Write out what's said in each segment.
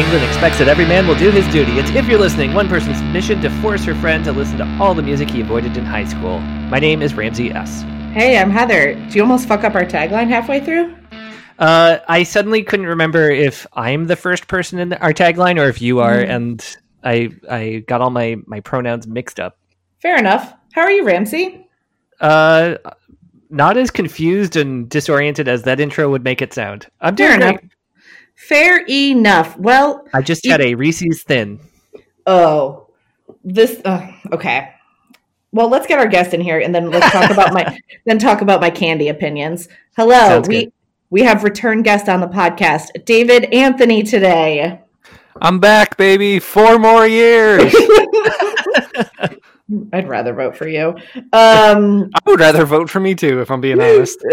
England expects that every man will do his duty. It's if you're listening, one person's mission to force her friend to listen to all the music he avoided in high school. My name is Ramsey S. Hey, I'm Heather. Do you almost fuck up our tagline halfway through? Uh, I suddenly couldn't remember if I'm the first person in our tagline or if you are, mm. and I I got all my my pronouns mixed up. Fair enough. How are you, Ramsey? Uh, not as confused and disoriented as that intro would make it sound. I'm doing Fair great. enough. Fair enough. Well, I just had e- a Reese's Thin. Oh, this. Uh, okay. Well, let's get our guest in here, and then let's talk about my then talk about my candy opinions. Hello, Sounds we good. we have return guest on the podcast, David Anthony today. I'm back, baby. Four more years. I'd rather vote for you. Um, I would rather vote for me too, if I'm being honest.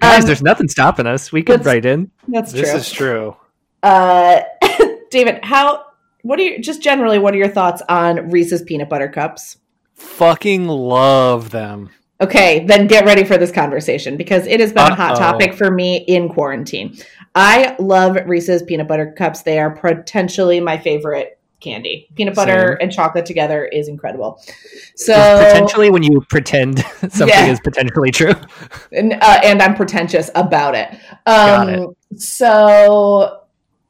Guys, um, there's nothing stopping us. We could write in. That's true. This is true. Uh, David, how? What are you? Just generally, what are your thoughts on Reese's peanut butter cups? Fucking love them. Okay, then get ready for this conversation because it has been Uh-oh. a hot topic for me in quarantine. I love Reese's peanut butter cups. They are potentially my favorite candy. Peanut butter Same. and chocolate together is incredible. So potentially, when you pretend something yeah. is potentially true, and, uh, and I'm pretentious about it. Um, it. So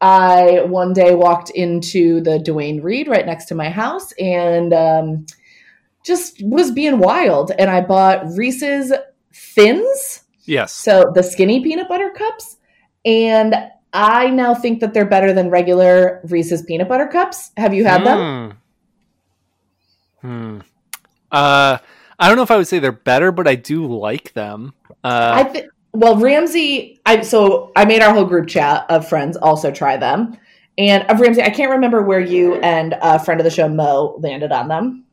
I one day walked into the Duane Reade right next to my house and um, just was being wild, and I bought Reese's Thins. Yes. So the skinny peanut butter cups. And I now think that they're better than regular Reese's peanut butter cups. Have you had them? Hmm. hmm. Uh, I don't know if I would say they're better, but I do like them. Uh, I think. Well, Ramsey, I so I made our whole group chat of friends also try them, and of Ramsey, I can't remember where you and a friend of the show Mo landed on them.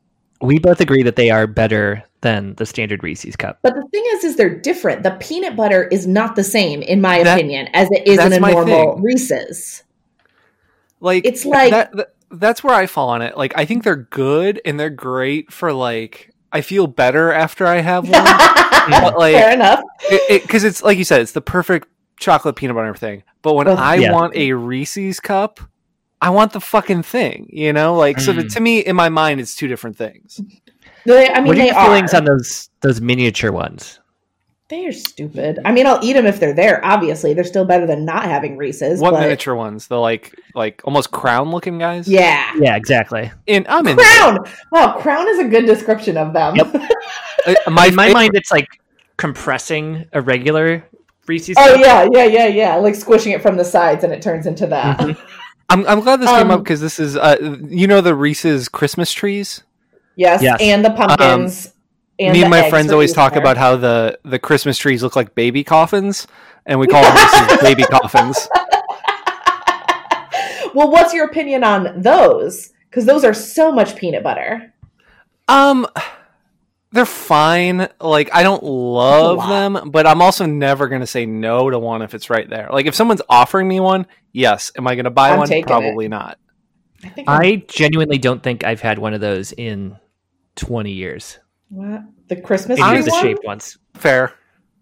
We both agree that they are better than the standard Reese's cup. But the thing is, is they're different. The peanut butter is not the same, in my that, opinion, as it is in a normal thing. Reese's. Like it's like that, that, that's where I fall on it. Like I think they're good and they're great for like I feel better after I have one. but like, Fair enough. Because it, it, it's like you said, it's the perfect chocolate peanut butter thing. But when I yeah. want a Reese's cup, I want the fucking thing, you know? Like, mm. so to me, in my mind, it's two different things. They, I mean, what are your feelings are. on those those miniature ones? They are stupid. I mean, I'll eat them if they're there. Obviously, they're still better than not having Reese's. What but... miniature ones? The like, like almost crown looking guys. Yeah, yeah, exactly. In I'm in crown. Wow, crown is a good description of them. Yep. uh, my, in my mind, it's like compressing a regular Reese's. Oh yeah, yeah, yeah, yeah. Like squishing it from the sides, and it turns into that. Mm-hmm. I'm I'm glad this um, came up because this is uh, you know the Reese's Christmas trees. Yes, yes. and the pumpkins. Um, and me and my friends always talk about how the the Christmas trees look like baby coffins, and we call them baby coffins. Well, what's your opinion on those? Because those are so much peanut butter. Um, they're fine. Like I don't love them, but I'm also never gonna say no to one if it's right there. Like if someone's offering me one, yes. Am I gonna buy I'm one? Probably it. not. I, I genuinely don't think I've had one of those in 20 years. What? The Christmas tree the one? shaped ones. Fair.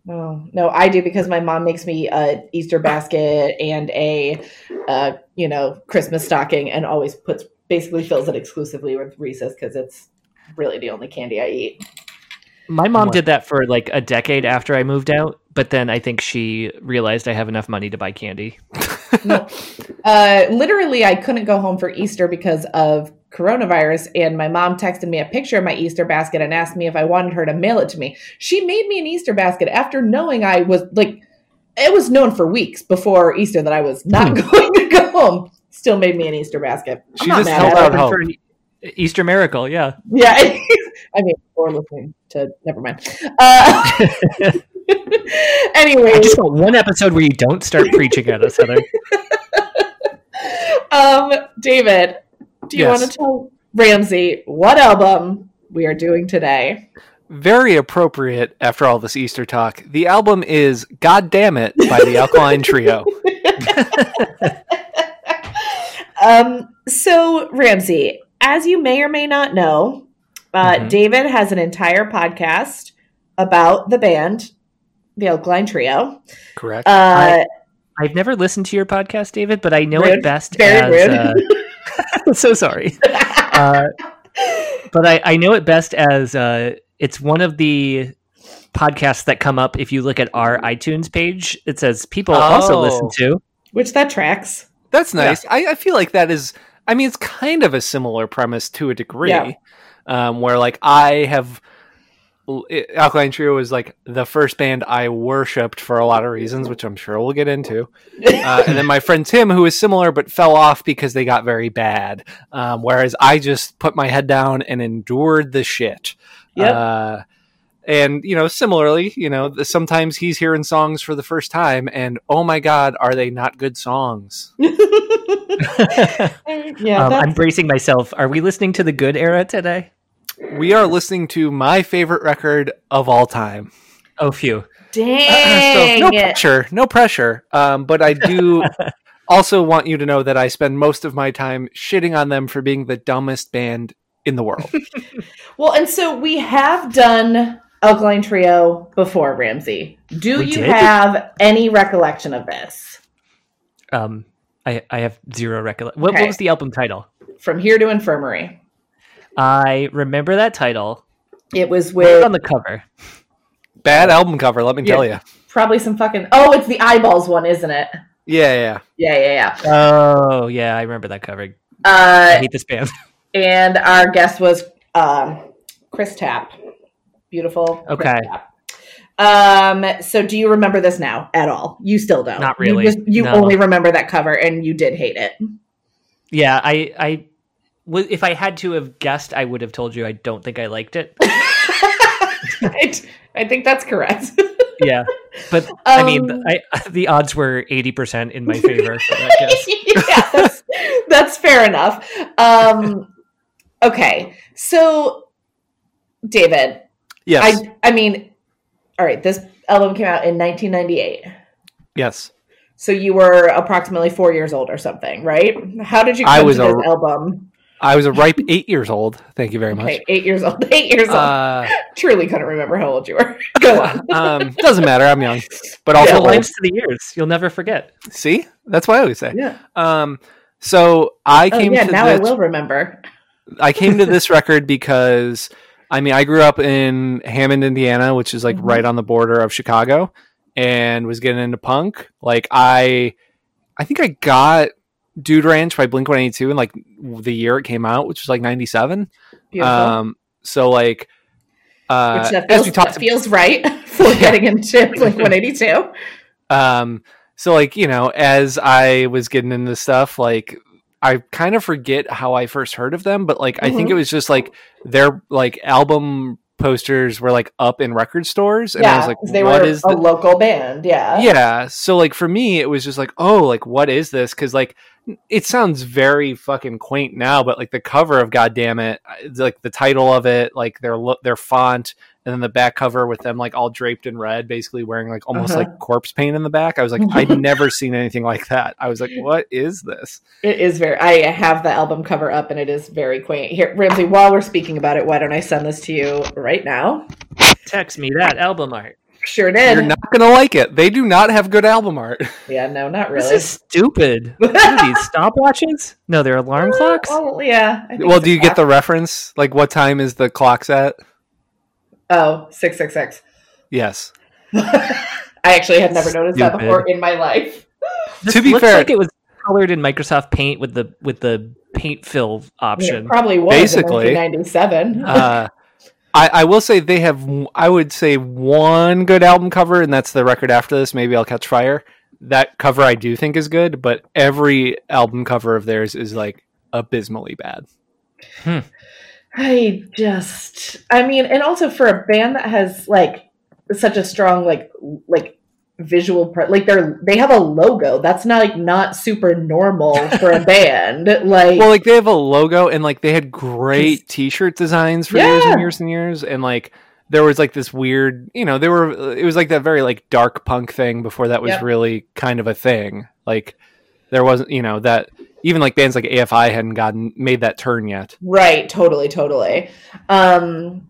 Oh no, I do because my mom makes me a Easter basket and a, uh, you know, Christmas stocking, and always puts basically fills it exclusively with Reese's because it's really the only candy I eat. My mom what? did that for like a decade after I moved out, but then I think she realized I have enough money to buy candy. no, uh, literally, I couldn't go home for Easter because of coronavirus and my mom texted me a picture of my Easter basket and asked me if I wanted her to mail it to me. She made me an Easter basket after knowing I was like it was known for weeks before Easter that I was not hmm. going to go home. Still made me an Easter basket. I'm she just held out hope. For Easter miracle, yeah. Yeah. I mean, or listening to never mind. Uh, anyway, I just want one episode where you don't start preaching at us, Heather. um, David, do you yes. want to tell Ramsey what album we are doing today? Very appropriate after all this Easter talk. The album is God Damn It by the Alkaline Trio. um, so, Ramsey, as you may or may not know, uh, mm-hmm. David has an entire podcast about the band, the Alkaline Trio. Correct. Uh, I, I've never listened to your podcast, David, but I know Rude. it best Very as. Uh, so sorry. Uh, but I, I know it best as uh, it's one of the podcasts that come up if you look at our iTunes page. It says people also Oh. listen to. Which that tracks. That's nice. I, I feel like that is. I mean, it's kind of a similar premise to a degree, Yeah. Um, where like I have. it- Alkaline Trio was like the first band I worshipped for a lot of reasons, which I'm sure we'll get into. Uh, and then my friend Tim, who is similar but fell off because they got very bad. Um, whereas I just put my head down and endured the shit. Yep. Uh, and you know, similarly, you know, sometimes he's hearing songs for the first time, and oh my god, are they not good songs? yeah, um, I'm bracing myself. Are we listening to the good era today? We are listening to my favorite record of all time. Oh, phew. so dang no it. pressure, no pressure. Um, but I do also want you to know that I spend most of my time shitting on them for being the dumbest band in the world. Well, and so we have done Alkaline Trio before, Ramsey. Do We you did? have any recollection of this? Um, I, I have zero recollection. What, Okay. what was the album title? From Here to Infirmary. I remember that title. It was What was with on the cover? Bad album cover, let me tell you. probably some fucking. Oh, it's the eyeballs one, isn't it? Yeah, yeah. Yeah, yeah, yeah. Oh, yeah, I remember that cover. I Uh, hate this band. and our guest was um, Chris Tapp. Beautiful. Okay. Um. So, do you remember this now at all? You still don't. Not You, really. just, you No. only remember that cover, and you did hate it. Yeah, I, I, w- if I had to have guessed, I would have told you I don't think I liked it. I, I think that's correct. Yeah, but I mean, Um, I, the odds were eighty percent in my favor. Guess. yeah, that's, that's fair enough. Um, okay, so David, Yes. I I mean, all right, this album came out in 1998. yes. So you were approximately four years old or something, right? How did you come I was to this a- album? I was a ripe eight years old. Thank you very much. Okay, eight years old. Eight years old. Uh, Truly couldn't remember how old you were. Go on. um, doesn't matter. I'm young, but also Yeah, old. lines to the years. You'll never forget. See, that's what I always say. Yeah. Um, so I Oh came yeah. to Now I will remember. I came to this record because I mean I grew up in Hammond, Indiana, which is like Mhm. right on the border of Chicago, and was getting into punk. Like I, I think I got Dude Ranch by Blink One Eighty Two in like the year it came out, which was like ninety seven. Um, so like, uh, Which that as feels, talked that feels right for getting into Blink 182. Um, so like, you know, as I was getting into stuff, like I kind of forget how I first heard of them, but like I think Mhm. it was just like their like album posters were like up in record stores and I Yeah, was like, they what were is a the local band. Yeah. yeah so like for me it was just like oh like what is this because like it sounds very fucking quaint now but like the cover of goddamn it like the title of it like their look their font and then the back cover with them like all draped in red basically wearing like almost Uh-huh. like corpse paint in the back i was like i'd never seen anything like that i was like what is this It is very. I have the album cover up, and it is very quaint. Here, Ramsey. While we're speaking about it, why don't I send this to you right now? Text me that album art. Sure did. you're not gonna like it they do not have good album art yeah, no, not really. This is stupid. What are these stopwatches? No, they're alarm clocks. Oh, yeah. Well do a you get the reference like what time is the clock set Oh, 666. yes I actually had never noticed that before in my life. This To be looks fair- like it was colored in Microsoft Paint with the with the paint fill It option. probably was Basically. in 1997. uh, I, I will say they have I would say one good album cover and that's the record after this maybe I'll catch fire that cover I do think is good but every album cover of theirs is like abysmally bad I just, I mean, and also for a band that has like such a strong like like visual pre- like they're they have a logo. That's not like not super normal for a band like well like they have a logo and like they had great t-shirt designs for years and years and years and like there was like this weird you know they were it was like that very like dark punk thing before that was Yep. really kind of a thing. Like there wasn't you know that even like bands like AFI hadn't gotten made that turn yet right totally totally um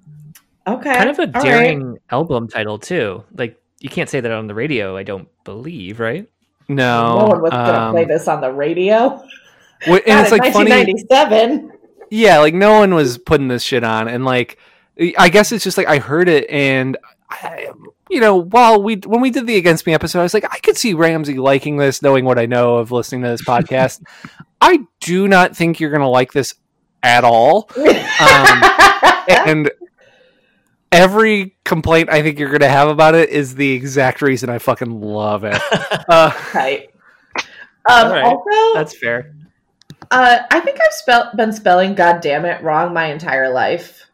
okay Kind of a all right. daring album title too. Like you can't say that on the radio. I don't believe, right? No, no one was going to um, play this on the radio. wh- and it's in like funny. 1997. Yeah, like no one was putting this shit on, and like I guess it's just like I heard it, and I, you know, while we when we did the Against Me episode, I was like, I could see Ramsey liking this, knowing what I know of listening to this podcast. I do not think you're gonna like this at all, um, and every complaint I think you're gonna have about it is the exact reason I fucking love it. Uh, Right. Um, All right. Also, That's fair. uh, I think I've spell- been spelling "God damn it" wrong my entire life.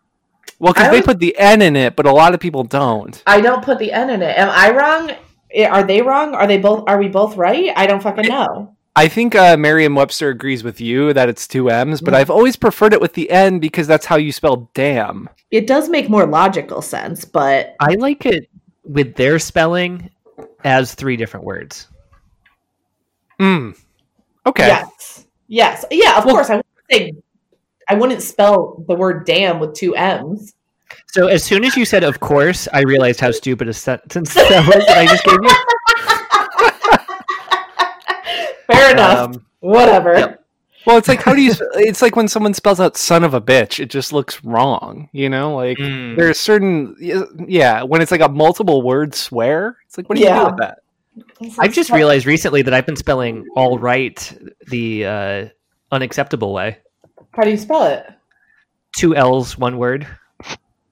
Well, because they put the N in it, but a lot of people don't. I don't put the N in it. Am I wrong? Are they wrong? Are they both? Are we both right? I don't fucking know. I think uh, Merriam-Webster agrees with you that it's two M's, but Yeah. I've always preferred it with the N because that's how you spell damn. It does make more logical sense, but I like it with their spelling as three different words. Mm. Okay. yes, yes, yeah. Of Well- course, I wouldn't say I wouldn't spell the word "damn" with two M's. So as soon as you said "of course," I realized how stupid a sentence that was that I just gave you. Fair enough. Um, Whatever. yep. well, it's like how do you? It's like when someone spells out "son of a bitch," it just looks wrong. You know, like Mm. there's certain yeah. When it's like a multiple word swear, it's like what do you do Yeah. with that? I've just realized recently that I've been spelling "all right" the uh, unacceptable way. How do you spell it? Two L's, one word.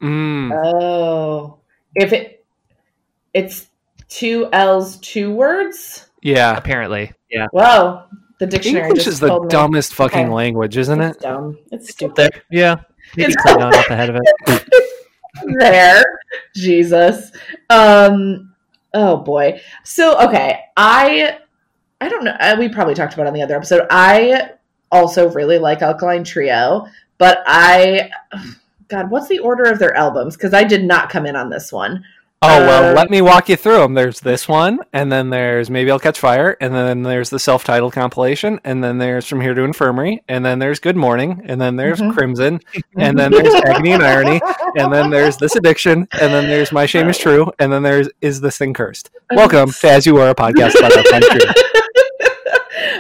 Mm. Oh, if it it's two L's, two words. Yeah, Apparently, yeah. Whoa, the dictionary English just is the told me. dumbest fucking Okay. language, isn't It's it? dumb. It's stupid. There, yeah. Maybe It's- Klingon up ahead of it. there, Jesus. Um. Oh boy. So okay, I I don't know. uh, We probably talked about it on the other episode. I also really like Alkaline Trio, but I. God, what's the order of their albums? Because I did not come in on this one. Oh well, Um, let me walk you through them. There's this one, and then there's maybe I'll catch fire, and then there's the self-titled compilation, and then there's from here to infirmary, and then there's good morning, and then there's Mhm. crimson, and then there's agony and irony, and then there's this addiction, and then there's my shame is true, and then there's is this thing cursed. Welcome to As You Are, a podcast about country.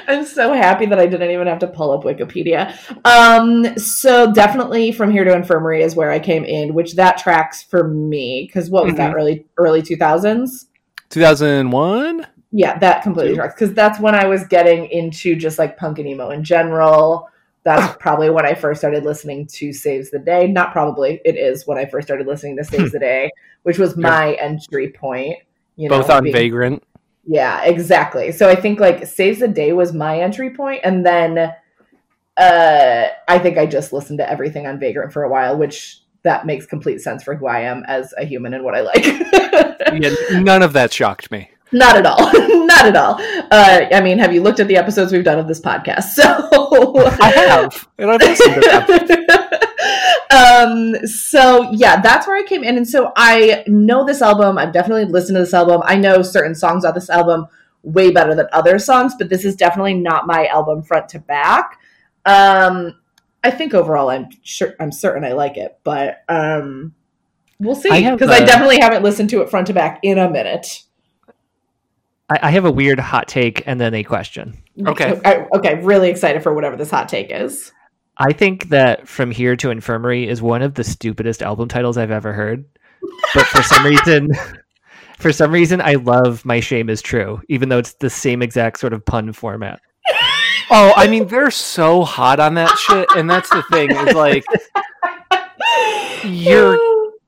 I'm so happy that I didn't even have to pull up Wikipedia. Um, so definitely from here to infirmary is where I came in, which that tracks for me because what was that early early 2000s? 2001. Yeah, that completely Two. tracks because that's when I was getting into just like punk and emo in general. That's probably when I first started listening to Saves the Day. Not probably, it is when I first started listening to Saves the Day, which was my entry point. You know, Both on being- Vagrant. Yeah, exactly. So I think like Saves the Day was my entry point, and then uh I think I just listened to everything on Vagrant for a while, which that makes complete sense for who I am as a human and what I like. Yeah, none of that shocked me. Not at all. Not at all. Uh, I mean, have you looked at the episodes we've done of this podcast? So I have, and I've listened to them. Um so yeah that's where i came in. And so i know this album. I've definitely listened to this album. I know certain songs on this album way better than other songs but this is definitely not my album front to back. Um i think overall i'm sure i'm certain i like it but um we'll see because I, definitely haven't listened to it front to back in a minute. I, I have a weird hot take and then a question. Okay. I, okay really excited for whatever this hot take is I think that From Here to Infirmary is one of the stupidest album titles I've ever heard. But for some reason, for some reason, I love My Shame is True, even though it's the same exact sort of pun format. Oh, I mean, they're so hot on that shit, and that's the thing is like You're-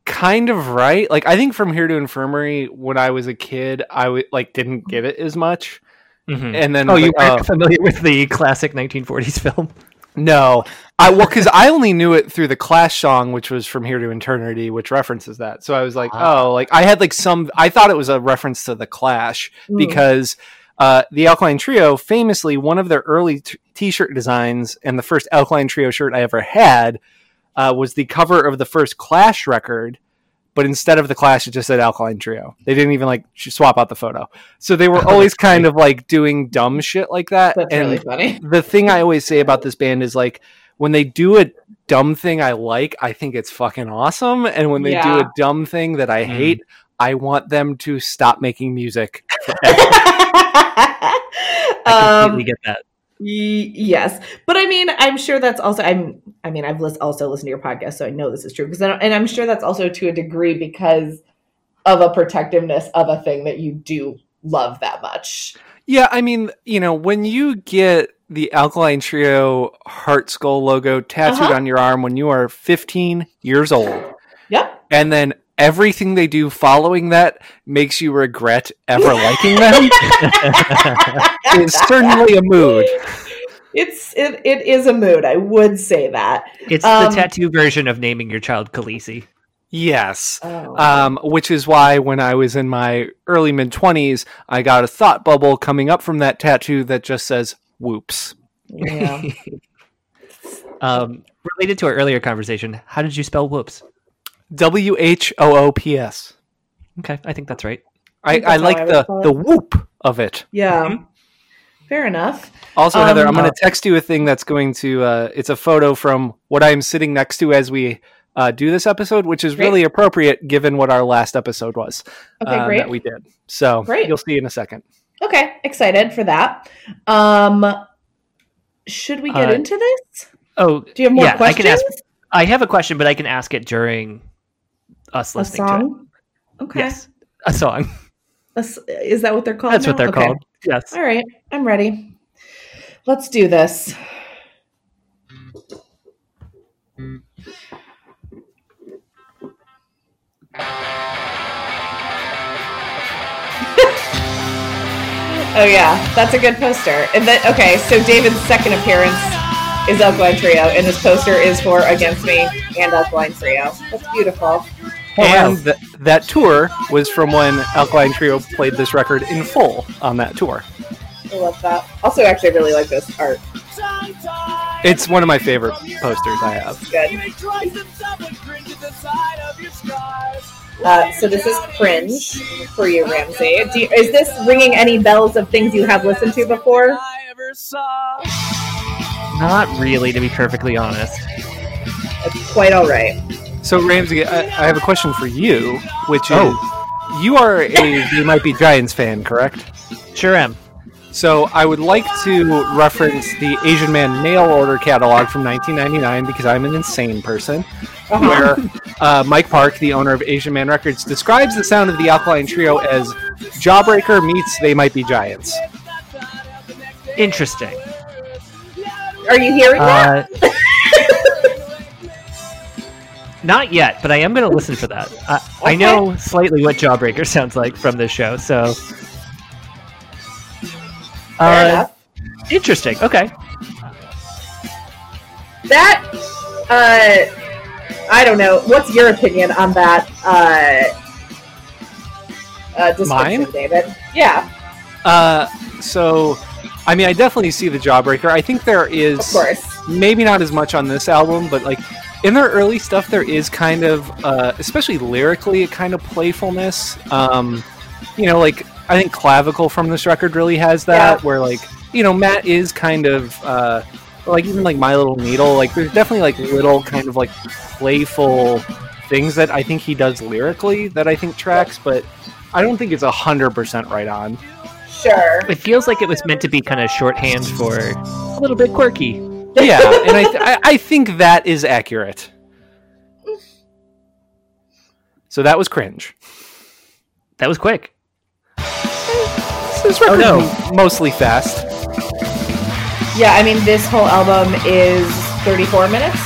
kind of right. Like, I think from here to infirmary, when I was a kid, I w- like didn't get it as much, mm-hmm. and then Oh, you like, weren't uh, familiar with the classic 1940s film? No, I well because I only knew it through the Clash song, which was from Here to Eternity, which references that. So I was like, Ah. oh, like I had like some. I thought it was a reference to the Clash Mm. because uh, the Alkaline Trio, famously, one of their early t- T-shirt designs and the first Alkaline Trio shirt I ever had uh, was the cover of the first Clash record. But instead of the Clash, it just said Alkaline Trio. They didn't even like swap out the photo. So they were always kind of like doing dumb shit like that. that's and really funny the thing I always say about this band is like when they do a dumb thing I like, I think it's fucking awesome. And when they do a dumb thing that I Mm. hate, I want them to stop making music. I completely um, get that. Yes, but I mean, I'm sure that's also. I'm. I mean, I've list- also listened to your podcast, so I know this is true. Because, and I'm sure that's also to a degree because of a protectiveness of a thing that you do love that much. Yeah, I mean, you know, when you get the Alkaline Trio Heart Skull logo tattooed uh-huh. on your arm when you are 15 years old. Yep. And then everything they do following that makes you regret ever liking them is certainly a mood. It's it, it is a mood. I would say that. It's um, the tattoo version of naming your child Khaleesi. Yes. Oh. Um, which is why when I was in my early mid 20s, I got a thought bubble coming up from that tattoo that just says whoops. Yeah. um, related to our earlier conversation, how did you spell whoops? W H O O P S. Okay, I think that's right. I, I, I like I the, the whoop of it. Yeah. Mm-hmm. Fair enough. Also, Heather, um, I'm going to text you a thing that's going to. Uh, it's a photo from what I'm sitting next to as we uh, do this episode, which is great. really appropriate given what our last episode was. Okay, um, great. That we did. So great. you'll see in a second. Okay, excited for that. Um, should we get uh, into this? Oh, do you have more yeah, questions? I, can ask, I have a question, but I can ask it during us listening to it. Okay. Yes, a song. A, is that what they're called? That's now? what they're okay. called. Yes. All right, I'm ready. Let's do this. oh yeah, that's a good poster. And then okay, so David's second appearance is Alkaline Trio, and his poster is for Against Me and Alkaline Trio. That's beautiful. And th- that tour was from when Alkaline Trio played this record in full on that tour. I love that. Also, actually, I really like this art. It's one of my favorite posters I have. Good. Uh, so this is cringe for you, Ramsey. You, is this ringing any bells of things you have listened to before? Not really, to be perfectly honest. It's quite all right. So Ramsey, I, I have a question for you, which is, oh. you are a You Might Be Giants fan, correct? Sure am. So I would like to reference the Asian Man mail order catalog from 1999 because I'm an insane person. Uh-huh. Where uh, Mike Park, the owner of Asian Man Records, describes the sound of the Alkaline Trio as Jawbreaker meets They Might Be Giants. Interesting. Are you hearing uh, that? Not yet, but I am going to listen for that. Uh, okay. I know slightly what Jawbreaker sounds like from this show, so uh, interesting. Okay. That, uh, I don't know. What's your opinion on that? Uh, uh, Mine? David. Yeah. Uh, so, I mean, I definitely see the Jawbreaker. I think there is, of course, maybe not as much on this album, but like in their early stuff, there is kind of, uh, especially lyrically, a kind of playfulness. Um, you know, like I think Clavicle from this record really has that, yeah. where like you know Matt is kind of uh, like even like My Little Needle, like there's definitely like little kind of like playful things that I think he does lyrically that I think tracks, but I don't think it's a hundred percent right on. Sure, it feels like it was meant to be kind of shorthand for a little bit quirky. Yeah, and I, th- I I think that is accurate. So that was cringe. That was quick. This record oh, no. mostly fast. Yeah, I mean, this whole album is 34 minutes.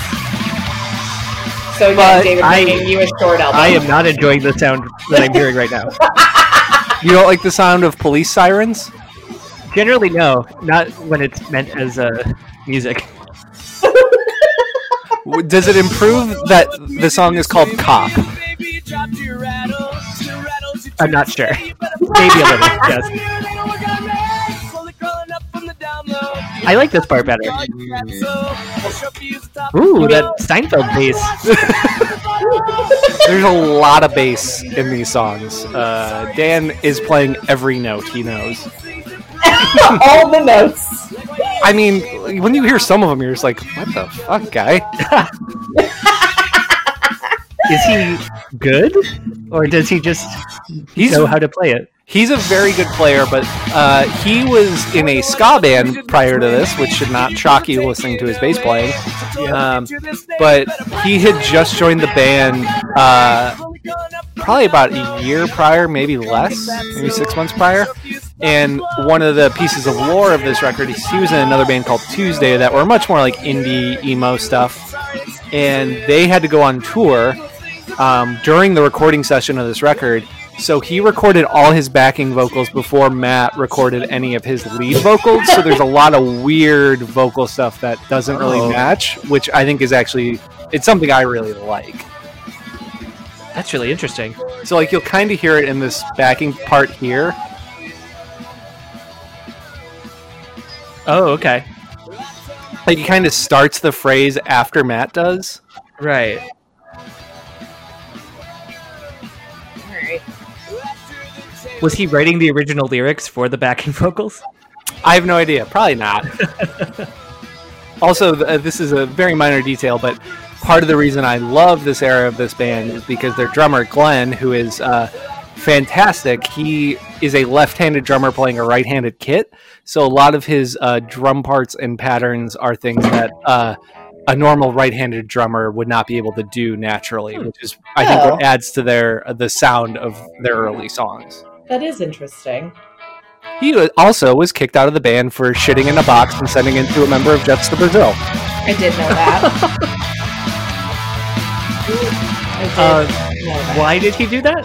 So, yeah, David, I, you a short album. I am not enjoying the sound that I'm hearing right now. you don't like the sound of police sirens? Generally, no. Not when it's meant as uh, music. Does it improve that the song is called Cop? I'm not sure. Maybe a little, yes. I like this part better. Ooh, that Steinfeld bass. There's a lot of bass in these songs. Uh, Dan is playing every note he knows. All the notes. I mean, when you hear some of them, you're just like, "What the fuck, guy?" is he good, or does he just he's, know how to play it? He's a very good player, but uh, he was in a ska band prior to this, which should not shock you listening to his bass playing. Um, but he had just joined the band uh, probably about a year prior, maybe less, maybe six months prior. And one of the pieces of lore of this record is he was in another band called Tuesday that were much more like indie emo stuff. And they had to go on tour um, during the recording session of this record. So he recorded all his backing vocals before Matt recorded any of his lead vocals. So there's a lot of weird vocal stuff that doesn't really oh. match, which I think is actually it's something I really like. That's really interesting. So like you'll kind of hear it in this backing part here. Oh, okay. Like he kind of starts the phrase after Matt does. Right. Was he writing the original lyrics for the backing vocals? I have no idea. Probably not. also, uh, this is a very minor detail, but part of the reason I love this era of this band is because their drummer Glenn, who is uh, fantastic, he is a left-handed drummer playing a right-handed kit. So a lot of his uh, drum parts and patterns are things that uh, a normal right-handed drummer would not be able to do naturally, hmm. which is I think what oh. adds to their the sound of their early songs. That is interesting. He also was kicked out of the band for shitting in a box and sending it to a member of Jets to Brazil. I did know that. uh. Why did he do that?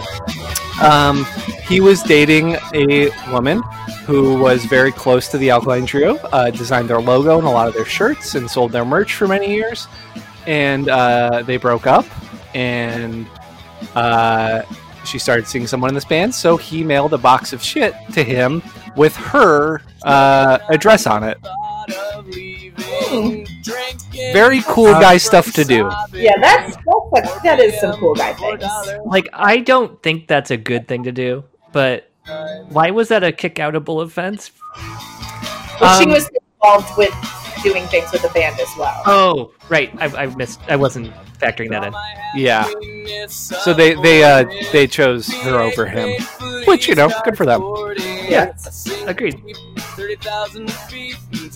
Um, he was dating a woman who was very close to the Alkaline Trio, uh, designed their logo and a lot of their shirts, and sold their merch for many years. And uh, they broke up, and uh, she started seeing someone in this band, so he mailed a box of shit to him with her uh, address on it. Hmm. Very cool guy stuff to do. Yeah, that's, that's like, that is some cool guy things. Like, I don't think that's a good thing to do, but why was that a kick-outable offense? Well, um, she was involved with doing things with the band as well. Oh, right. I, I missed. I wasn't factoring that in. Yeah. So they they uh they chose her over him, which you know, good for them. Yeah, agreed. 30000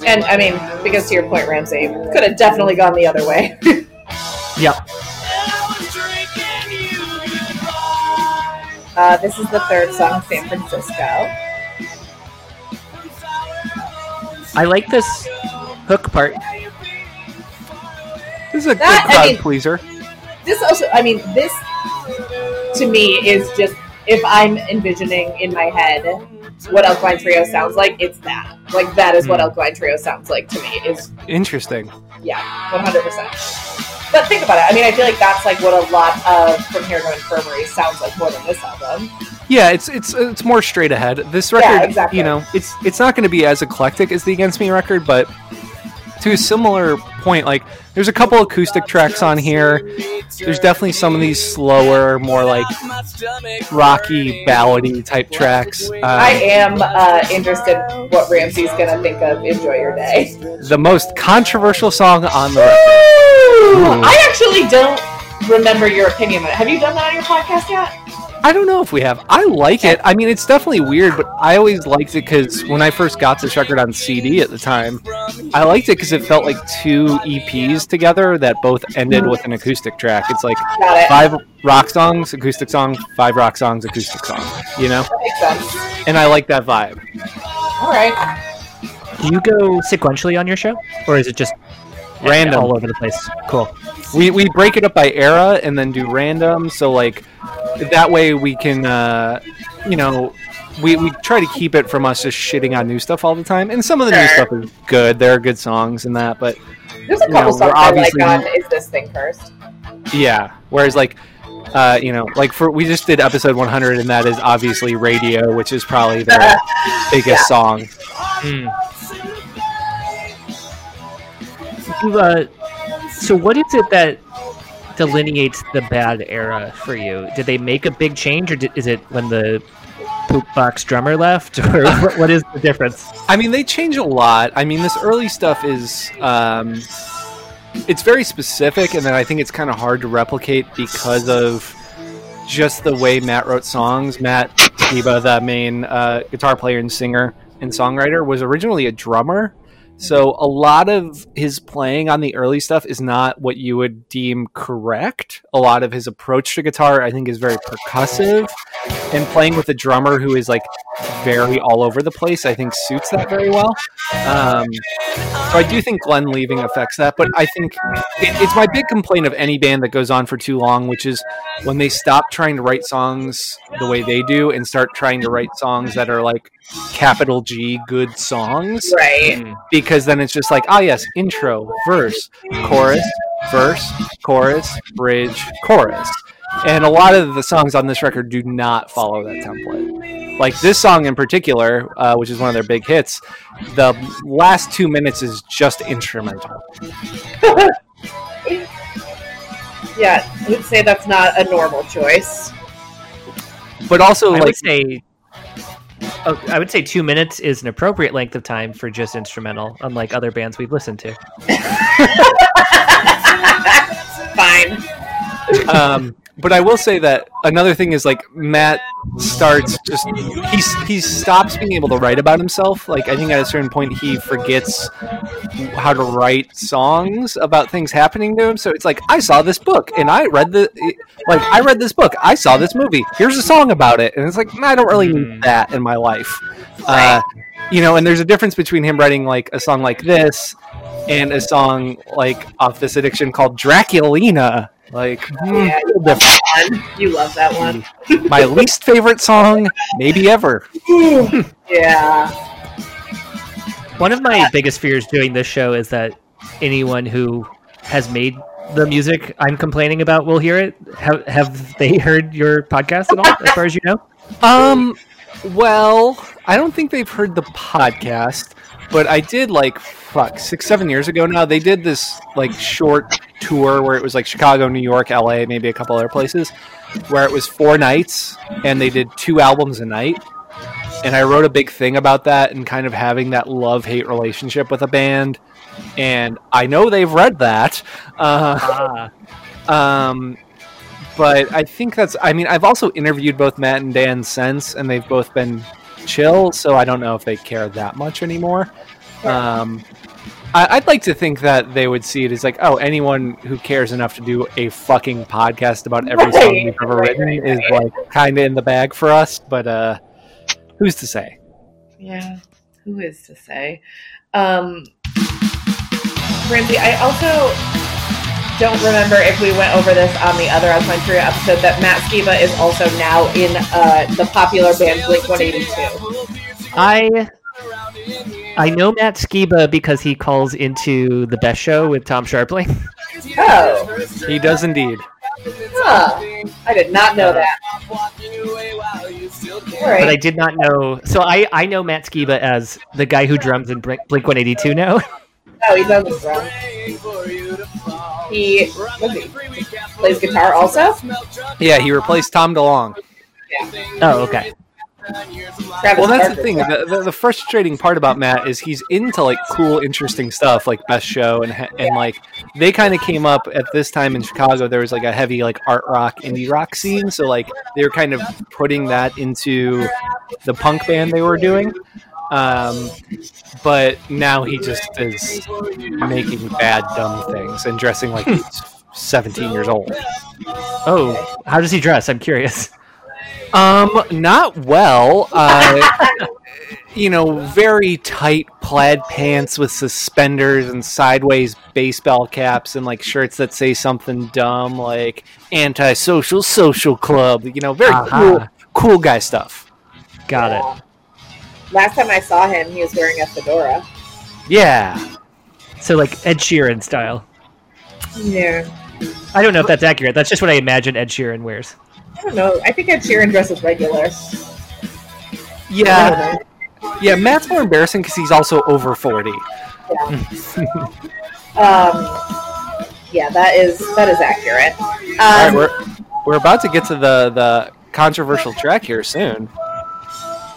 And I mean, because to your point, Ramsey could have definitely gone the other way. yep. Uh, this is the third song, San Francisco. I like this hook part. This is a that, good crowd I mean, pleaser. This also, I mean, this to me is just if I'm envisioning in my head what Alkaline Trio sounds like, it's that. Like that is mm. what hmm. Alkaline Trio sounds like to me. Is interesting. Yeah, one hundred percent. But think about it. I mean, I feel like that's like what a lot of From Here to Infirmary sounds like more than this album. Yeah, it's it's it's more straight ahead. This record, yeah, exactly. you know, it's it's not going to be as eclectic as the Against Me record, but to a similar point, like there's a couple acoustic tracks on here. There's definitely some of these slower, more like rocky, ballady type tracks. Um, I am uh, interested what Ramsey's gonna think of "Enjoy Your Day." The most controversial song on the record. I actually don't remember your opinion on it. Have you done that on your podcast yet? I don't know if we have. I like it. I mean, it's definitely weird, but I always liked it because when I first got this record on CD at the time, I liked it because it felt like two EPs together that both ended with an acoustic track. It's like it. five rock songs, acoustic song, five rock songs, acoustic song. You know? And I like that vibe. All right. Do you go sequentially on your show, or is it just random all over the place? Cool. We we break it up by era and then do random. So like that way we can, uh, you know, we, we try to keep it from us just shitting on new stuff all the time. And some of the new stuff is good. There are good songs in that, but there's a couple know, songs I like on "Is This Thing Cursed. Yeah. Whereas like. Uh, you know, like for we just did episode 100, and that is obviously "Radio," which is probably their biggest yeah. song. Mm. Uh, so, what is it that delineates the bad era for you? Did they make a big change, or did, is it when the poop box drummer left, or what is the difference? I mean, they change a lot. I mean, this early stuff is. Um, it's very specific, and then I think it's kind of hard to replicate because of just the way Matt wrote songs. Matt Skiba, the main uh, guitar player and singer and songwriter, was originally a drummer so a lot of his playing on the early stuff is not what you would deem correct. A lot of his approach to guitar, I think, is very percussive, and playing with a drummer who is like very all over the place, I think suits that very well. Um, so I do think Glenn leaving affects that, but I think it, it's my big complaint of any band that goes on for too long, which is when they stop trying to write songs the way they do and start trying to write songs that are like capital G good songs. Right. Because then it's just like, ah, oh, yes, intro, verse, chorus, verse, chorus, bridge, chorus. And a lot of the songs on this record do not follow that template. Like this song in particular, uh, which is one of their big hits, the last two minutes is just instrumental. yeah, I would say that's not a normal choice. But also, I like, would say Oh, I would say two minutes is an appropriate length of time for just instrumental, unlike other bands we've listened to. Fine. Um, but I will say that another thing is like Matt starts just he he stops being able to write about himself. Like I think at a certain point he forgets how to write songs about things happening to him. So it's like I saw this book and I read the like I read this book. I saw this movie. Here's a song about it, and it's like I don't really need hmm. that in my life. Uh, you know, and there's a difference between him writing like a song like this and a song like off this addiction called Draculina like, yeah, you love that one. You love that one. My least favorite song, maybe ever. yeah. One of my biggest fears doing this show is that anyone who has made the music I'm complaining about will hear it. Have have they heard your podcast at all, as far as you know? Um, well, I don't think they've heard the podcast, but I did like fuck six seven years ago now. They did this like short tour where it was like Chicago, New York, L.A., maybe a couple other places, where it was four nights and they did two albums a night. And I wrote a big thing about that and kind of having that love hate relationship with a band. And I know they've read that. Uh, ah. um, but I think that's. I mean, I've also interviewed both Matt and Dan since, and they've both been chill. So I don't know if they care that much anymore. Um, I, would like to think that they would see it as like, oh, anyone who cares enough to do a fucking podcast about every right, song we've ever right, written right, is like kind of in the bag for us. But uh, who's to say? Yeah, who is to say? Um, Ramsey, I also don't remember if we went over this on the other Alkaline Trio episode that Matt Skiba is also now in uh, the popular band Blink 182. I I know Matt Skiba because he calls into the Best Show with Tom Scharpling. Oh, he does indeed. Huh. I did not know that. But I did not know. So I, I know Matt Skiba as the guy who drums in Blink 182 now. Oh, he doesn't drum. He, he plays guitar also. Yeah, he replaced Tom DeLonge. Yeah. Oh, okay. Well, that's the thing. The, the, the, frustrating part about Matt is he's into like cool, interesting stuff like Best Show and and like they kind of came up at this time in Chicago. There was like a heavy like art rock, indie rock scene, so like they were kind of putting that into the punk band they were doing. Um, but now he just is making bad, dumb things and dressing like he's 17 years old. Oh, how does he dress? I'm curious. Um, not well. Uh, you know, very tight plaid pants with suspenders and sideways baseball caps and like shirts that say something dumb like anti-social social club. You know, very uh-huh. cool, cool guy stuff. Got yeah. it. Last time I saw him, he was wearing a fedora. Yeah. So like Ed Sheeran style. Yeah. I don't know if that's accurate. That's just what I imagine Ed Sheeran wears. I don't know. I think I'd cheer Ed Sheeran dresses regular. Yeah. Yeah, Matt's more embarrassing because he's also over 40. Yeah. um, yeah, that is that is accurate. Um, All right, we're we're about to get to the the controversial track here soon.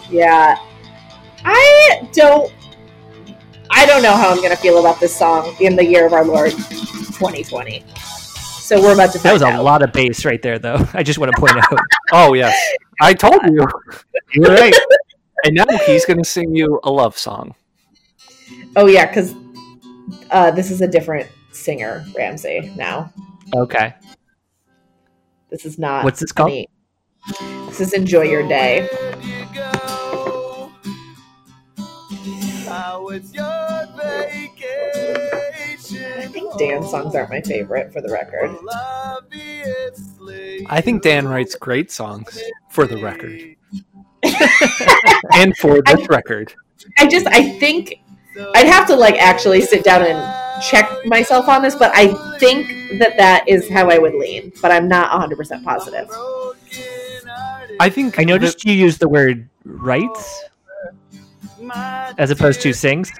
Yeah, I don't. I don't know how I'm going to feel about this song in the year of our Lord 2020. So we're about to. That was a lot of bass right there, though. I just want to point out. oh yes. I told you. You're right. and now he's going to sing you a love song. Oh yeah, because uh, this is a different singer, Ramsey. Now. Okay. This is not. What's this called? Me. This is "Enjoy Your Day." I think Dan's songs aren't my favorite, for the record. I think Dan writes great songs, for the record, and for this I, record. I just, I think I'd have to like actually sit down and check myself on this, but I think that that is how I would lean, but I'm not 100% positive. I think I noticed that, you use the word writes as opposed to sings.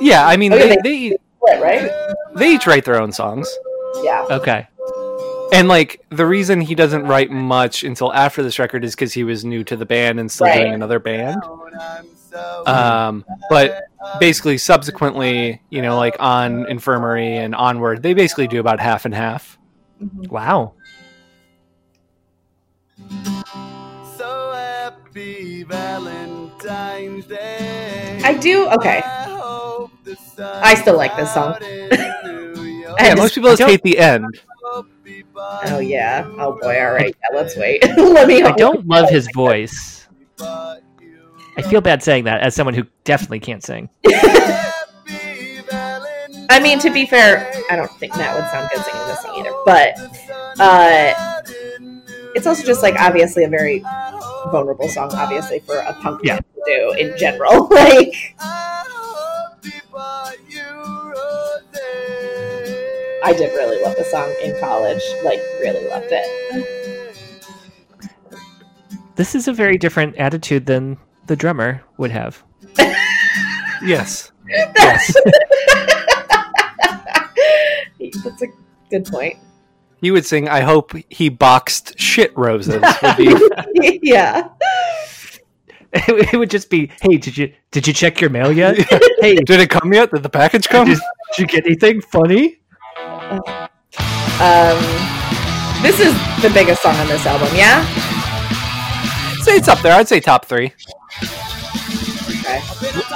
Yeah, I mean, they, they, split, right? They each write their own songs. Yeah. Okay. And like the reason he doesn't write much until after this record is because he was new to the band and still right. doing another band. Um, but basically, subsequently, you know, like on Infirmary and onward, they basically do about half and half. Mm-hmm. Wow. So happy Valentine's Day. I do. Okay. I still like this song. yeah, most people just hate the end. Oh yeah. Oh boy. All right. Yeah, let's wait. Let me. I don't love his voice. I feel bad saying that as someone who definitely can't sing. I mean, to be fair, I don't think Matt would sound good singing this song either. But uh, it's also just like obviously a very vulnerable song, obviously for a punk yeah. to do in general. like, I did really love the song in college. Like, really loved it. This is a very different attitude than the drummer would have. yes. yes. That's a good point. He would sing, I hope he boxed shit roses. yeah. It, would just be, hey, did you did you check your mail yet? hey, did it come yet? Did the package come? Did, did you get anything funny? Um, this is the biggest song on this album, yeah. I'd say it's up there. I'd say top three. Okay.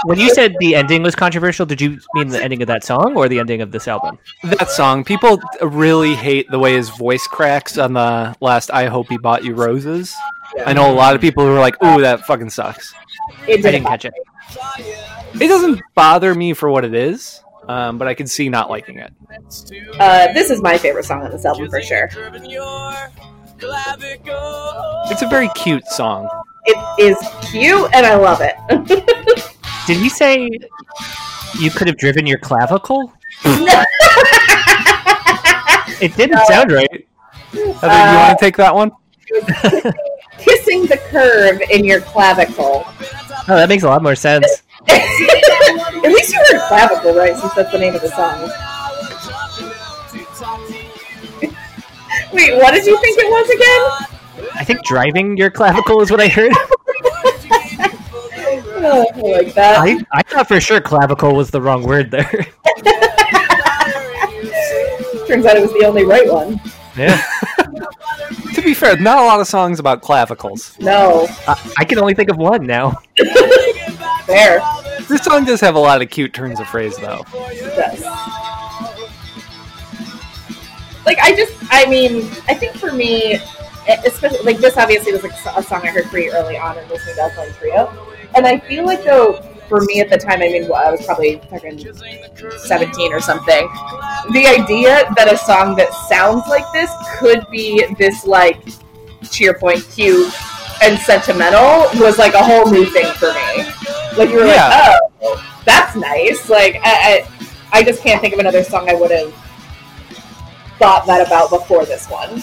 When you said the ending was controversial, did you mean the ending of that song or the ending of this album? That song. People really hate the way his voice cracks on the last "I Hope He Bought You Roses." Yeah. I know a lot of people who are like, "Ooh, that fucking sucks." It didn't I didn't catch it. It doesn't bother me for what it is um, but I can see not liking it. Uh, this is my favorite song on this album for sure. It's a very cute song. It is cute, and I love it. Did he say you could have driven your clavicle? it didn't no. sound right. Uh, you want to take that one? Kissing the curve in your clavicle. Oh, that makes a lot more sense. At least you heard clavicle, right? Since that's the name of the song. Wait, what did you think it was again? I think driving your clavicle is what I heard. oh, I like that. I, I thought for sure clavicle was the wrong word there. Turns out it was the only right one. Yeah. To be fair, not a lot of songs about clavicles. No. I, I can only think of one now. Fair. This song does have a lot of cute turns of phrase, though. It does. Like, I just, I mean, I think for me, especially, like, this obviously was like a song I heard pretty early on in listening to Alkaline Trio. And I feel like, though, for me at the time, I mean, well, I was probably fucking 17 or something. The idea that a song that sounds like this could be this, like, to your point, cute and sentimental was like a whole new thing for me. Like you were yeah. like, oh, that's nice. Like I, I, I just can't think of another song I would have thought that about before this one.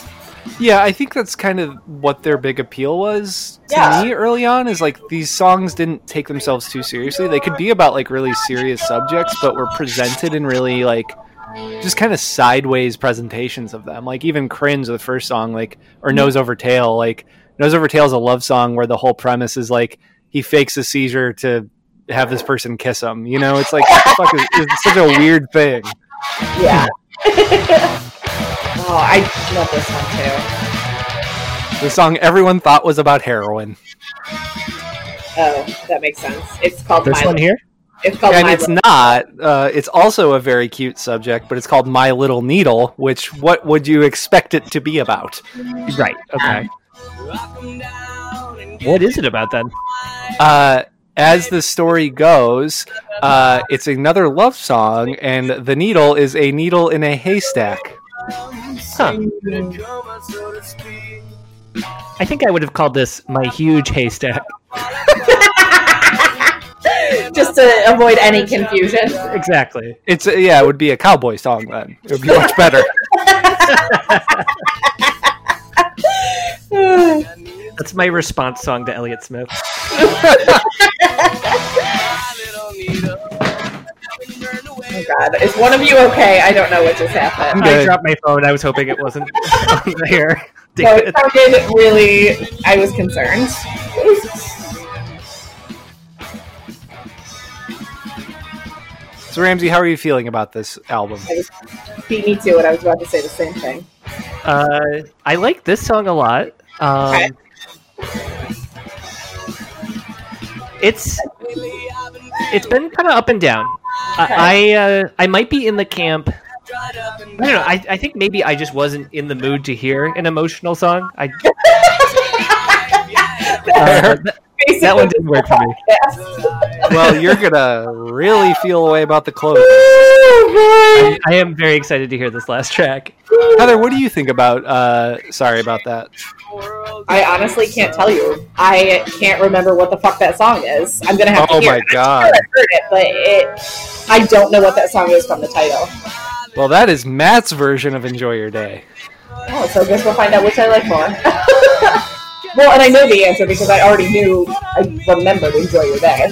Yeah, I think that's kind of what their big appeal was to yeah. me early on. Is like these songs didn't take themselves too seriously. They could be about like really serious subjects, but were presented in really like just kind of sideways presentations of them. Like even cringe the first song, like or nose over tail, like nose over tail is a love song where the whole premise is like he fakes a seizure to have this person kiss him. You know, it's like fuck is, it's such a weird thing. Yeah. oh, I love this one too. The song everyone thought was about heroin. Oh, that makes sense. It's called This My one here? It's called and My it's Little- not. Uh, it's also a very cute subject, but it's called My Little Needle. Which what would you expect it to be about? Right. Okay. What is it about then? Uh, as the story goes, uh, it's another love song, and the needle is a needle in a haystack. Huh. I think I would have called this my huge haystack. just to avoid any confusion. Exactly. It's yeah, it would be a cowboy song then. It would be much better. That's my response song to Elliott Smith. God, is one of you okay? I don't know what just happened. I dropped my phone. I was hoping it wasn't on there. No, it sounded really. I was concerned. So Ramsey, how are you feeling about this album? I was beat me to it. I was about to say the same thing. Uh, I like this song a lot. Um, Okay. It's it's been kind of up and down. I I, uh, I might be in the camp. I don't know. I, I think maybe I just wasn't in the mood to hear an emotional song. I uh, th- that one didn't work for me. Well, you're gonna really feel a way about the close. Oh, I, I am very excited to hear this last track. Heather, what do you think about? Uh, sorry about that. I honestly can't tell you. I can't remember what the fuck that song is. I'm gonna have Oh to hear my it. god! I heard it, but it. I don't know what that song is from the title. Well, that is Matt's version of "Enjoy Your Day." Oh, so I guess we'll find out which I like more. well, and I know the answer because I already knew. I remembered "Enjoy Your Day."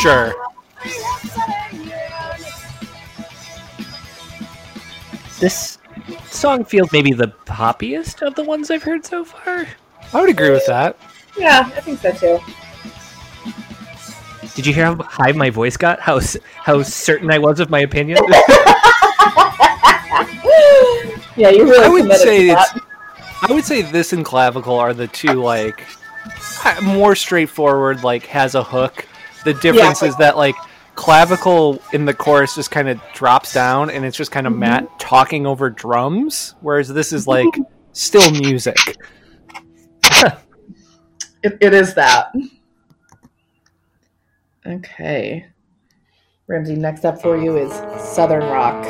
Sure. This song feels maybe the poppiest of the ones I've heard so far. I would agree with that. Yeah, I think so too. Did you hear how high my voice got? How how certain I was of my opinion? Yeah, you really I would say to it's. that. I would say this and clavicle are the two like more straightforward. Like has a hook. The difference Yeah. is that like clavicle in the chorus just kind of drops down, and it's just kind of Mm-hmm. Matt talking over drums, whereas this is like still music. It, it is that. Okay. Ramsey, next up for you is Southern Rock.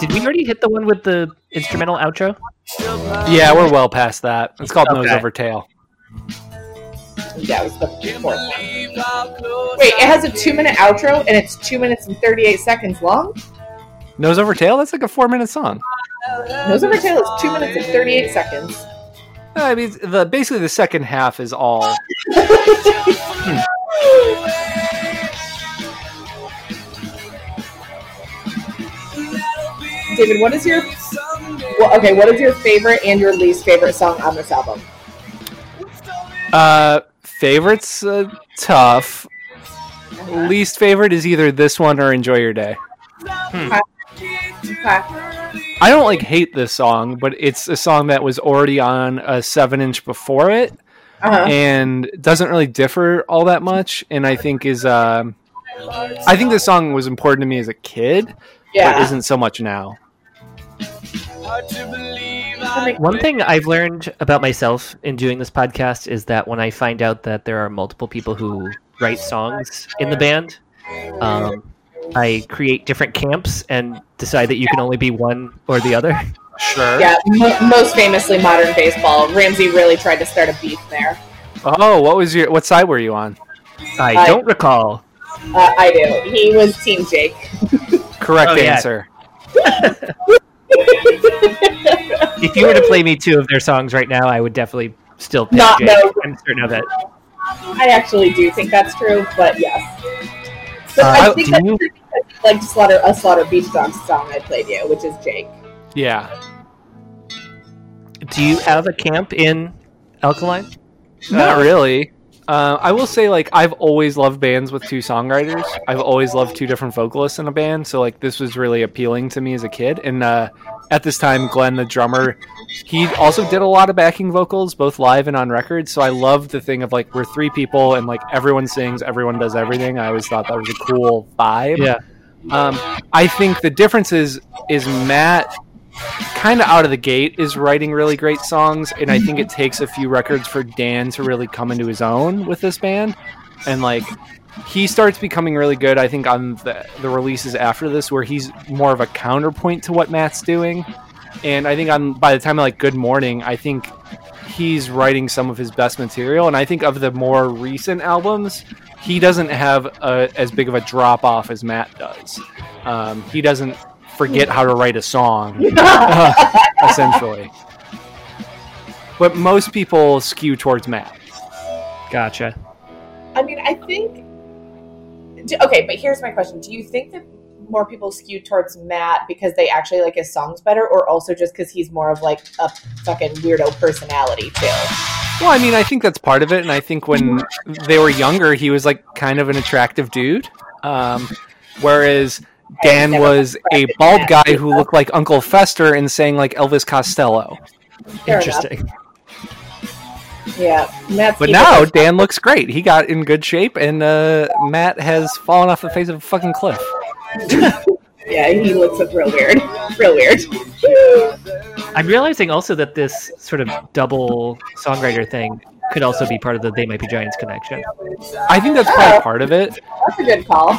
Did we already hit the one with the instrumental outro? Yeah, we're well past that. It's called Nose Over Tail. Yeah, it was the fourth one. Wait, it has a two minute outro and it's two minutes and 38 seconds long? Nose Over Tail. That's like a four minute song. Nose Over Tail is two minutes and 38 seconds. I mean, the basically the second half is all. David, what is your well, okay? What is your favorite and your least favorite song on this album? Uh, favorites uh, tough. Least favorite is either this one or Enjoy Your Day. Okay. I don't like hate this song, but it's a song that was already on a seven inch before it, Uh-huh. and doesn't really differ all that much. And I think is um, I think this song was important to me as a kid, but isn't so much now. One thing I've learned about myself in doing this podcast is that when I find out that there are multiple people who write songs in the band, um, I create different camps and decide that you can only be one or the other. Sure. Yeah, mo most famously modern baseball. Ramsey really tried to start a beef there. Oh, what was your what side were you on? I I- don't recall. Uh, I do. He was Team Jake. Correct Oh, yeah. answer. If you were to play me two of their songs right now, I would definitely still pick Not Jake. know. I'm certain of it. I actually do think that's true, but yes. But Uh, I think do that's you- true you like Slaughter a Slaughter Beach Dogs song I played you, which is Jake. Yeah. Do you have a camp in Alkaline? Not really. Uh, I will say, like, I've always loved bands with two songwriters. I've always loved two different vocalists in a band. So, like, this was really appealing to me as a kid. And uh, at this time, Glenn, the drummer, he also did a lot of backing vocals, both live and on record. So I loved the thing of, like, we're three people and, like, everyone sings, everyone does everything. I always thought that was a cool vibe. Yeah. Um, I think the difference is, is Matt kind of out of the gate is writing really great songs, and I think it takes a few records for Dan to really come into his own with this band, and like he starts becoming really good. I think on the, the releases after this, where he's more of a counterpoint to what Matt's doing, and I think on by the time like Good Morning, I think he's writing some of his best material, and I think of the more recent albums, he doesn't have a, as big of a drop off as Matt does. Um, he doesn't forget how to write a song, essentially. But most people skew towards Matt. Gotcha. I mean, I think. Okay, but here's my question: Do you think that more people skew towards Matt because they actually like his songs better, or also just because he's more of like a fucking weirdo personality too? Well, I mean, I think that's part of it, and I think when they were younger, he was like kind of an attractive dude, um, whereas Dan was a bald guy who looked like Uncle Fester and sang like Elvis Costello. Fair Interesting. Enough. Yeah, Matt's but now Dan looks great. He got in good shape, and uh, Matt has fallen off the face of a fucking cliff. yeah, he looks up real weird. Real weird. I'm realizing also that this sort of double songwriter thing could also be part of the They Might Be Giants connection. I think that's probably part of it. That's a good call.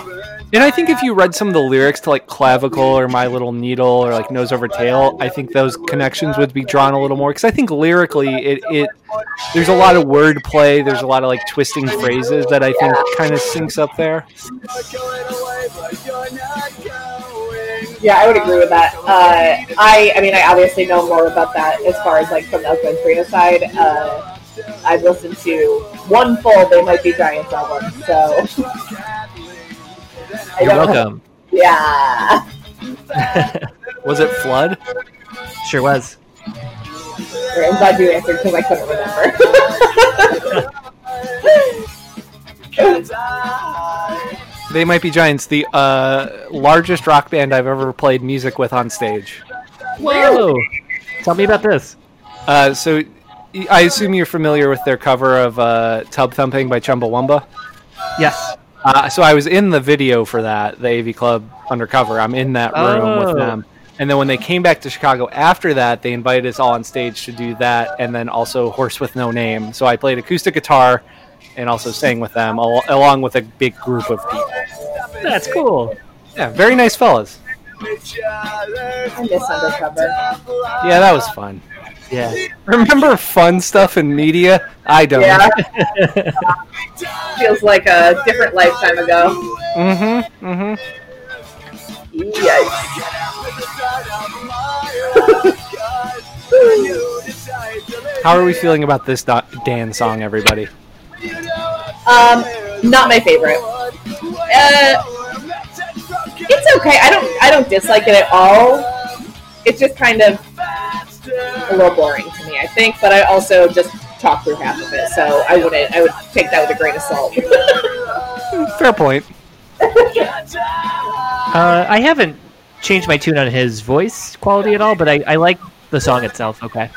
And I think if you read some of the lyrics to like Clavicle or My Little Needle or like Nose Over Tail, I think those connections would be drawn a little more because I think lyrically it, it there's a lot of wordplay, there's a lot of like twisting phrases that I think kind of syncs up there. Yeah, I would agree with that. Uh, I, I mean, I obviously know more about that as far as like from the Elko Trio side. Uh, I've listened to one full They Might Be Giants album, so. You're welcome. Yeah. was it Flood? Sure was. I'm glad you answered because I couldn't remember. they Might Be Giants, the uh, largest rock band I've ever played music with on stage. Whoa! Tell me about this. Uh, so I assume you're familiar with their cover of uh, "Tub Thumping" by Chumbawamba. Yes. Uh, so I was in the video for that, the AV Club Undercover. I'm in that room oh. with them. And then when they came back to Chicago after that, they invited us all on stage to do that, and then also "Horse with No Name." So I played acoustic guitar and also sang with them, al- along with a big group of people. That's cool. Yeah, very nice fellas. I miss Undercover. Yeah, that was fun. Yeah. Remember fun stuff in media? I don't. Yeah. Feels like a different lifetime ago. Mm-hmm. Mm-hmm. Yikes. How are we feeling about this Dan song, everybody? Um, not my favorite. Uh, it's okay. I don't. I don't dislike it at all. It's just kind of a little boring to me, I think. But I also just talked through half of it, so I wouldn't. I would take that with a grain of salt. Fair point. uh, I haven't changed my tune on his voice quality at all, but I, I like the song itself. Okay.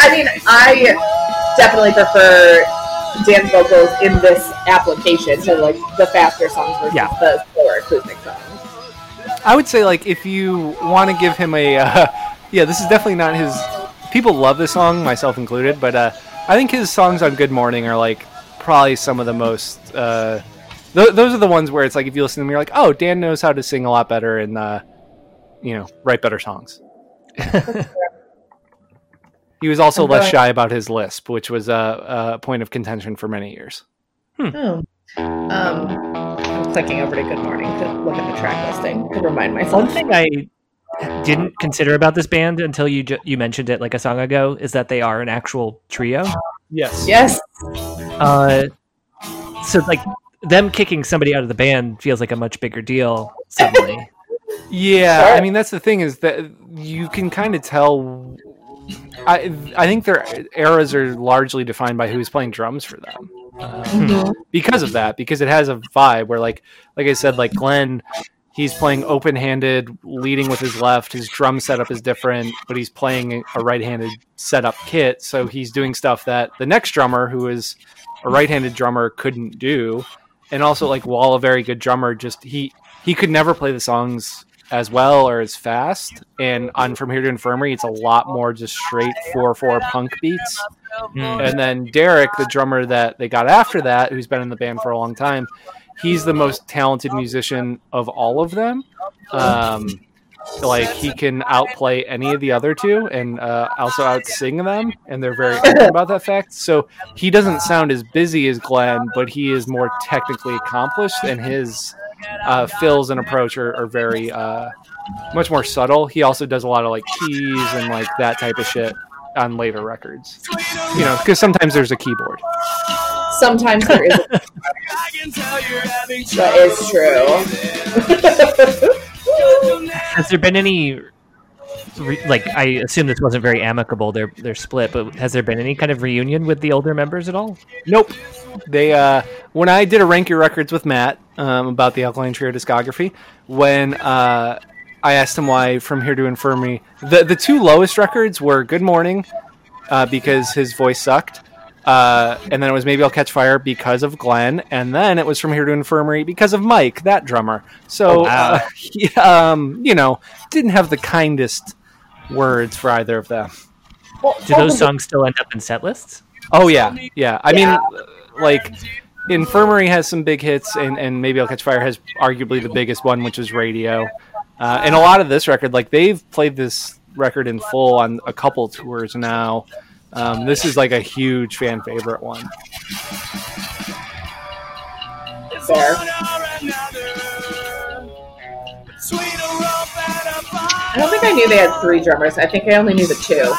I mean, I definitely prefer Dan's vocals in this application to like the faster songs versus yeah. the slower acoustic songs. I would say like if you want to give him a uh, yeah, this is definitely not his. People love this song, myself included, but uh, I think his songs on Good Morning are like probably some of the most. Uh, th- those are the ones where it's like if you listen to them, you're like, oh, Dan knows how to sing a lot better and uh, you know write better songs. he was also less shy about his lisp, which was a, a point of contention for many years. Hmm. Oh. Um, I'm clicking over to Good Morning to look at the track listing to remind myself. One thing I didn't consider about this band until you ju- you mentioned it like a song ago is that they are an actual trio. Yes. Yes. Uh, so like them kicking somebody out of the band feels like a much bigger deal suddenly. yeah, I mean that's the thing is that you can kind of tell I I think their eras are largely defined by who's playing drums for them. Uh, mm-hmm. Because of that, because it has a vibe where, like, like I said, like Glenn, he's playing open-handed, leading with his left. His drum setup is different, but he's playing a right-handed setup kit, so he's doing stuff that the next drummer, who is a right-handed drummer, couldn't do. And also, like, while a very good drummer, just he he could never play the songs as well or as fast. And on From Here to Infirmary, it's a lot more just straight four four punk beats. Mm. And then Derek, the drummer that they got after that, who's been in the band for a long time, he's the most talented musician of all of them. Um, like he can outplay any of the other two and uh, also outsing them, and they're very open about that fact. So he doesn't sound as busy as Glenn, but he is more technically accomplished, and his uh, fills and approach are, are very uh, much more subtle. He also does a lot of like keys and like that type of shit on later records. You know, because sometimes there's a keyboard. Sometimes there is. A- that is true. Has there been any? Like I assume this wasn't very amicable. Their split, but has there been any kind of reunion with the older members at all? Nope. They uh, when I did a rank your records with Matt um, about the Alkaline Trio discography, when uh, I asked him why From Here to Infirmary, the the two lowest records were Good Morning, uh, because his voice sucked, uh, and then it was Maybe I'll Catch Fire because of Glenn, and then it was From Here to Infirmary because of Mike, that drummer. So, oh, wow. uh, he, um, you know, didn't have the kindest words for either of them. Do those songs still end up in set lists? Oh yeah, yeah. I yeah. mean, like Infirmary has some big hits, and, and maybe I'll Catch Fire has arguably the biggest one, which is Radio. Uh, and a lot of this record, like they've played this record in full on a couple tours now. Um, this is like a huge fan favorite one. Fair. I don't think I knew they had three drummers. I think I only knew the two.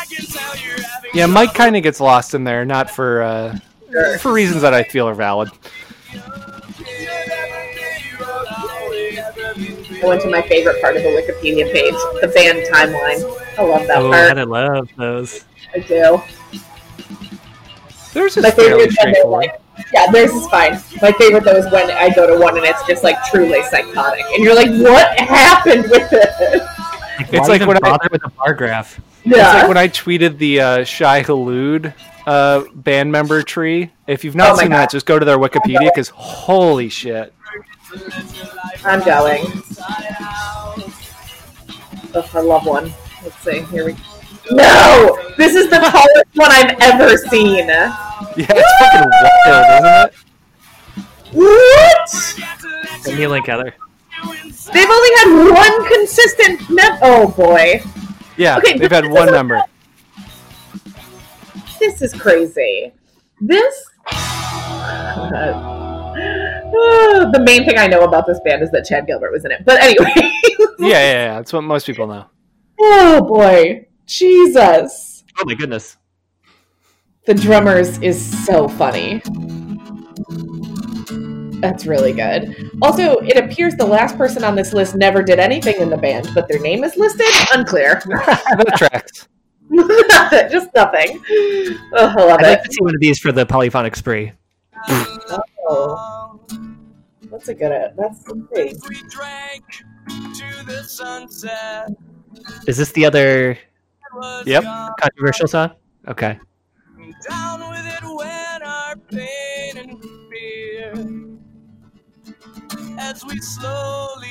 Yeah, Mike kind of gets lost in there, not for uh, sure. for reasons that I feel are valid. I went to my favorite part of the Wikipedia page, the band timeline. I love that oh, part. I love those. I do. There's my favorite like, yeah, theirs is fine. My favorite though is when I go to one and it's just like truly psychotic, and you're like, "What happened with it?" Like, it's like when I with a bar graph. Yeah. It's like when I tweeted the uh, Shai Hulud uh, band member tree. If you've not oh seen God. that, just go to their Wikipedia because holy shit. I'm going. Oh, I love one. Let's see. Here we go. No! This is the tallest one I've ever seen. Yeah, it's fucking wild, isn't it? What? Send me a link, Heather. They've only had one consistent Oh boy. Yeah, okay, they've had one member. This is crazy. This. Uh, the main thing I know about this band is that Chad Gilbert was in it. But anyway. yeah, yeah, yeah. That's what most people know. Oh boy. Jesus. Oh my goodness. The drummers is so funny. That's really good. Also, it appears the last person on this list never did anything in the band, but their name is listed? Unclear. that tracks. Just nothing. Oh, I love I'd it. like to see one of these for the polyphonic spree. oh. That's a good one. that's the thing. Is this the other Yep. Controversial song? Okay. As we slowly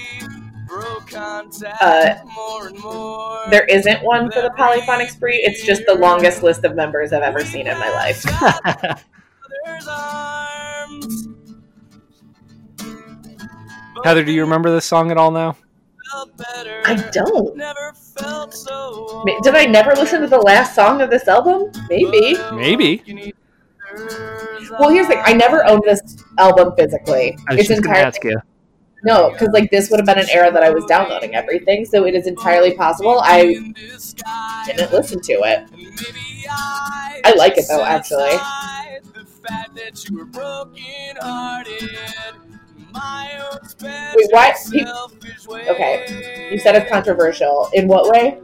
broke contact uh, more and more. There isn't one for the polyphonic spree. It's just the longest list of members I've ever seen in my life. Heather, do you remember this song at all now? I don't. Did I never listen to the last song of this album? Maybe. Maybe. Well, here's the thing. I never owned this album physically. I was it's just entirely. Ask you. No, because like this would have been an era that I was downloading everything, so it is entirely possible I didn't listen to it. I like it though, actually. Wait, why? okay, you said it's controversial. In what way?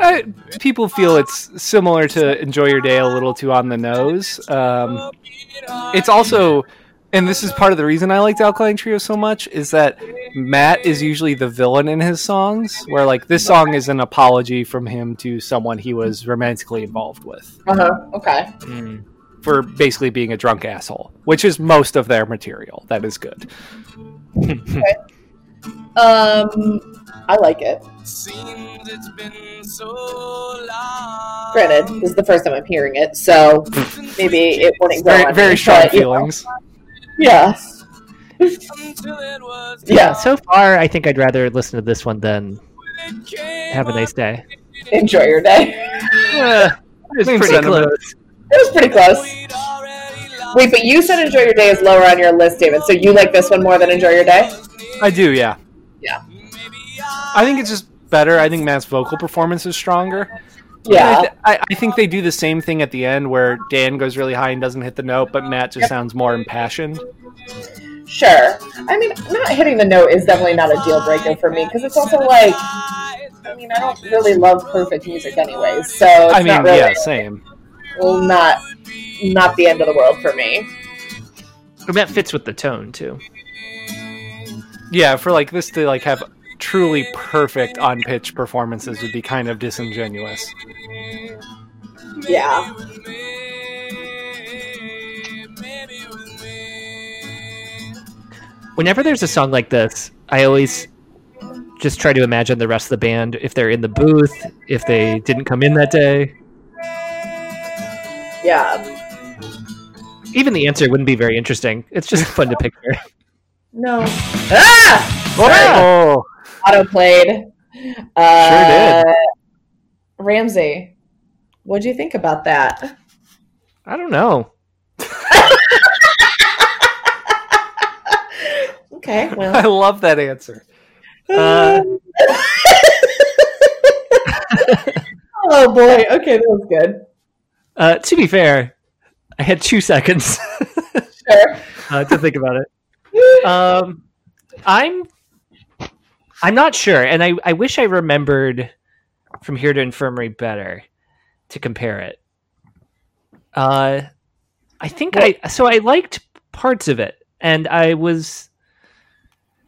I, people feel it's similar to Enjoy Your Day a little too on the nose. Um, it's also, and this is part of the reason I liked Alkaline Trio so much, is that Matt is usually the villain in his songs, where like this song is an apology from him to someone he was romantically involved with. Uh huh. Okay. Mm. For basically being a drunk asshole, which is most of their material. That is good. okay. Um, I like it. Granted, this is the first time I'm hearing it, so maybe it wouldn't go very, very me, strong but, feelings. Yeah. yeah. So far, I think I'd rather listen to this one than have a nice day. Enjoy your day. Uh, it was pretty close. It was pretty close. Wait, but you said enjoy your day is lower on your list, David. So you like this one more than enjoy your day? I do, yeah. Yeah. I think it's just better. I think Matt's vocal performance is stronger. Yeah. I, th- I, I, think they do the same thing at the end where Dan goes really high and doesn't hit the note, but Matt just yep. sounds more impassioned. Sure. I mean, not hitting the note is definitely not a deal breaker for me because it's also like, I mean, I don't really love perfect music anyways, so I mean, really, yeah, same. Well, not not the end of the world for me. But that fits with the tone too. Yeah, for like this to like have truly perfect on pitch performances would be kind of disingenuous. Yeah. Whenever there's a song like this, I always just try to imagine the rest of the band if they're in the booth, if they didn't come in that day. Yeah. Even the answer wouldn't be very interesting. It's just fun to picture. No. Ah! Oh! auto played. Uh, sure did. Ramsey, what do you think about that? I don't know. okay, well, I love that answer. Uh, oh boy. Okay, that was good. Uh, to be fair, I had two seconds sure. uh, to think about it. Um, I'm I'm not sure, and I, I wish I remembered from here to infirmary better to compare it. Uh, I think well, I so I liked parts of it, and I was,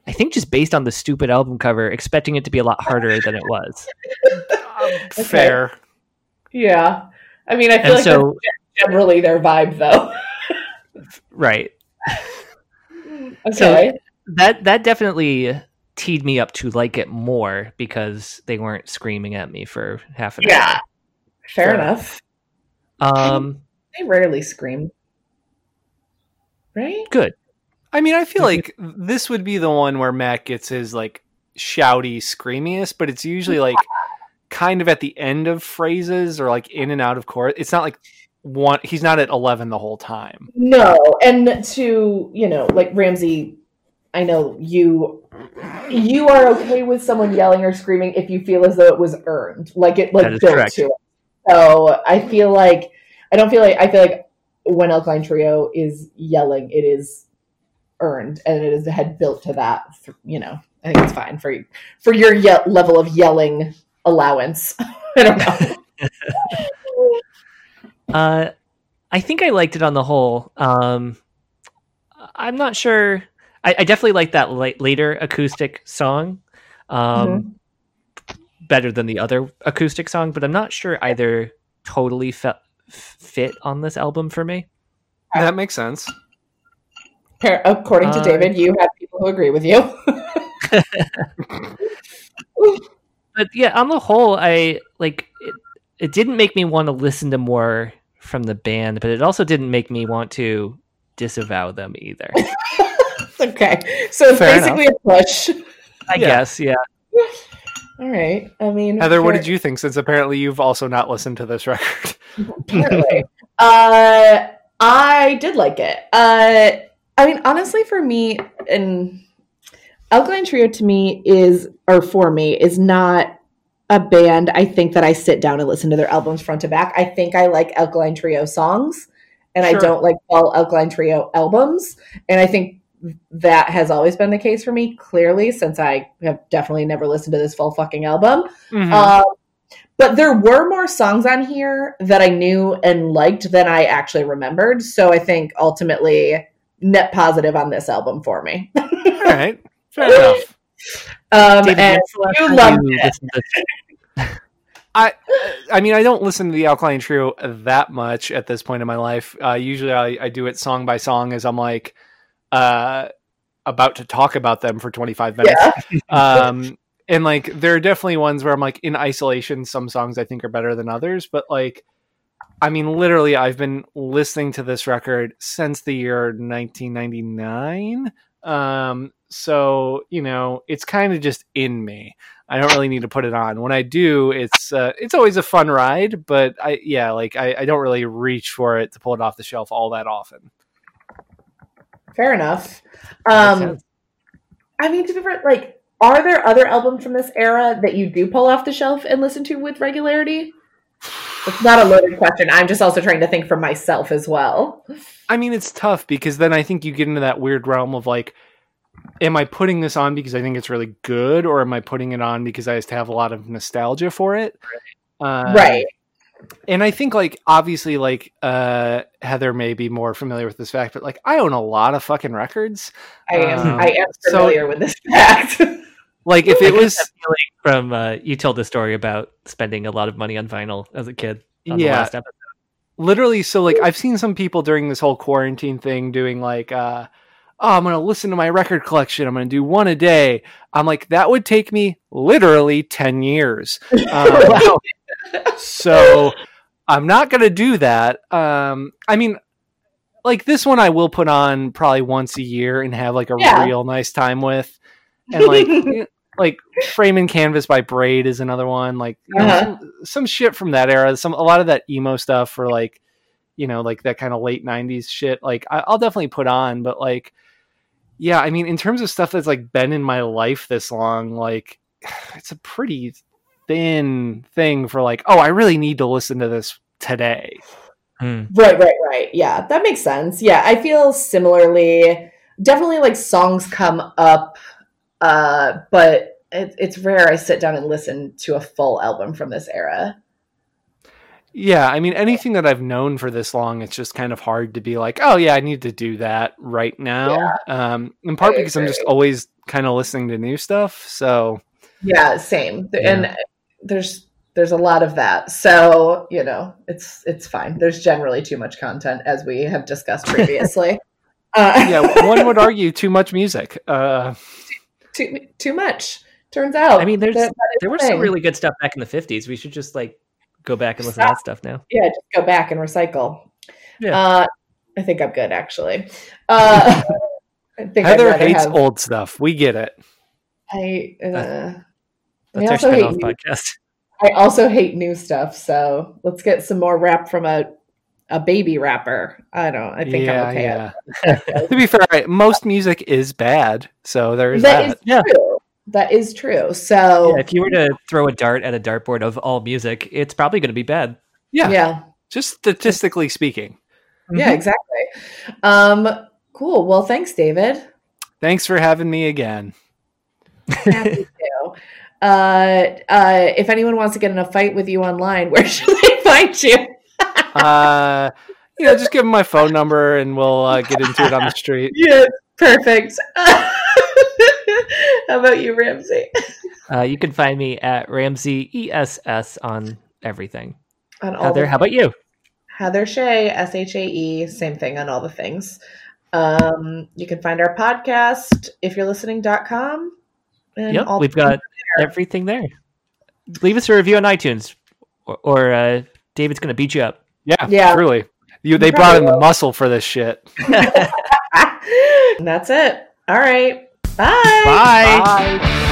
I think, just based on the stupid album cover, expecting it to be a lot harder than it was. okay. Fair. Yeah, I mean, I feel and like so, that's generally their vibe, though. right. okay. So that that definitely teed me up to like it more because they weren't screaming at me for half an yeah. hour. Yeah, fair so, enough. Um, they rarely scream, right? Good. I mean, I feel like this would be the one where Matt gets his like shouty, screamiest, but it's usually like kind of at the end of phrases or like in and out of chorus. It's not like one. He's not at eleven the whole time. No, and to you know, like Ramsey I know you you are okay with someone yelling or screaming if you feel as though it was earned, like it like built correct. to it. So I feel like I don't feel like I feel like when Alkaline Trio is yelling, it is earned and it is the head built to that. You know, I think it's fine for for your ye- level of yelling allowance. I don't know. uh, I think I liked it on the whole. Um, I'm not sure I, I definitely like that later acoustic song um, mm-hmm. better than the other acoustic song, but I'm not sure either totally fe- fit on this album for me. That makes sense. According to uh, David, you have people who agree with you. but yeah, on the whole, I like it, it didn't make me want to listen to more from the band, but it also didn't make me want to disavow them either. okay. So it's Fair basically enough. a push. I yeah. guess, yeah. All right. I mean, Heather, what did you think? Since apparently you've also not listened to this record. apparently, uh, I did like it. Uh, I mean, honestly, for me, and Alkaline Trio to me is, or for me, is not a band. I think that I sit down and listen to their albums front to back. I think I like Alkaline Trio songs, and sure. I don't like all Alkaline Trio albums. And I think that has always been the case for me, clearly, since I have definitely never listened to this full fucking album. Mm-hmm. Um, but there were more songs on here that I knew and liked than I actually remembered. So I think ultimately net positive on this album for me. All right, fair enough. Um, David, and you loved it. I, I mean, I don't listen to the Alkaline Trio that much at this point in my life. Uh, usually, I, I, do it song by song as I'm like uh, about to talk about them for 25 minutes. Yeah. um, and like, there are definitely ones where I'm like in isolation. Some songs I think are better than others, but like, I mean, literally, I've been listening to this record since the year 1999. Um, so you know, it's kind of just in me. I don't really need to put it on. When I do, it's uh, it's always a fun ride, but I yeah, like I, I don't really reach for it to pull it off the shelf all that often. Fair enough. Um, I mean, to be fair, like, are there other albums from this era that you do pull off the shelf and listen to with regularity? It's not a loaded question. I'm just also trying to think for myself as well. I mean, it's tough because then I think you get into that weird realm of like, am I putting this on because I think it's really good, or am I putting it on because I just have a lot of nostalgia for it? Right. Uh, right. And I think, like, obviously, like uh, Heather may be more familiar with this fact, but like, I own a lot of fucking records. I am. Um, I am familiar so, with this fact. like, if it was from uh, you told the story about spending a lot of money on vinyl as a kid. yeah. Literally, so like, I've seen some people during this whole quarantine thing doing like. uh oh, I'm going to listen to my record collection. I'm going to do one a day. I'm like, that would take me literally 10 years. Um, so I'm not going to do that. Um, I mean, like this one, I will put on probably once a year and have like a yeah. real nice time with. And like, like Frame and Canvas by Braid is another one. Like uh-huh. know, some, some shit from that era. Some a lot of that emo stuff for like you know like that kind of late 90s shit like I, will definitely put on but like yeah, I mean, in terms of stuff that's like been in my life this long, like it's a pretty thin thing for like, oh, I really need to listen to this today. Hmm. Right, right, right. Yeah, that makes sense. Yeah, I feel similarly. Definitely, like songs come up, uh, but it, it's rare I sit down and listen to a full album from this era. Yeah, I mean anything that I've known for this long, it's just kind of hard to be like, oh yeah, I need to do that right now. Yeah, um, in part because I'm just always kind of listening to new stuff. So yeah, same. Yeah. And there's there's a lot of that. So you know, it's it's fine. There's generally too much content, as we have discussed previously. uh, yeah, one would argue too much music. Uh, too too much. Turns out. I mean, there's that, that there was some really good stuff back in the '50s. We should just like go back and listen Stop. to that stuff now. Yeah, just go back and recycle. Yeah. Uh, I think I'm good actually. Uh, I think Heather hates have... old stuff. We get it. I. Uh, That's I our spin-off podcast. I also hate new stuff. So let's get some more rap from a a baby rapper. I don't. I think yeah, I'm okay. Yeah. to be fair, most music is bad. So there's that. that. yeah. True. That is true. So yeah, if you were to throw a dart at a dartboard of all music, it's probably going to be bad. Yeah. Yeah. Just statistically speaking. Yeah, mm-hmm. exactly. Um, cool. Well, thanks, David. Thanks for having me again. Happy to. Uh, uh, if anyone wants to get in a fight with you online, where should they find you? uh, you know, just give them my phone number and we'll uh, get into it on the street. Yeah, perfect. How about you, Ramsey? Uh, you can find me at Ramsey ESS on everything. On all Heather, how about you? Heather Shae, S H A E, same thing on all the things. Um, you can find our podcast if you're listening.com. And yep, we've got there. everything there. Leave us a review on iTunes, or, or uh, David's going to beat you up. Yeah, yeah, truly. You, they brought in the muscle for this shit. That's it. All right. Bye. Bye. Bye.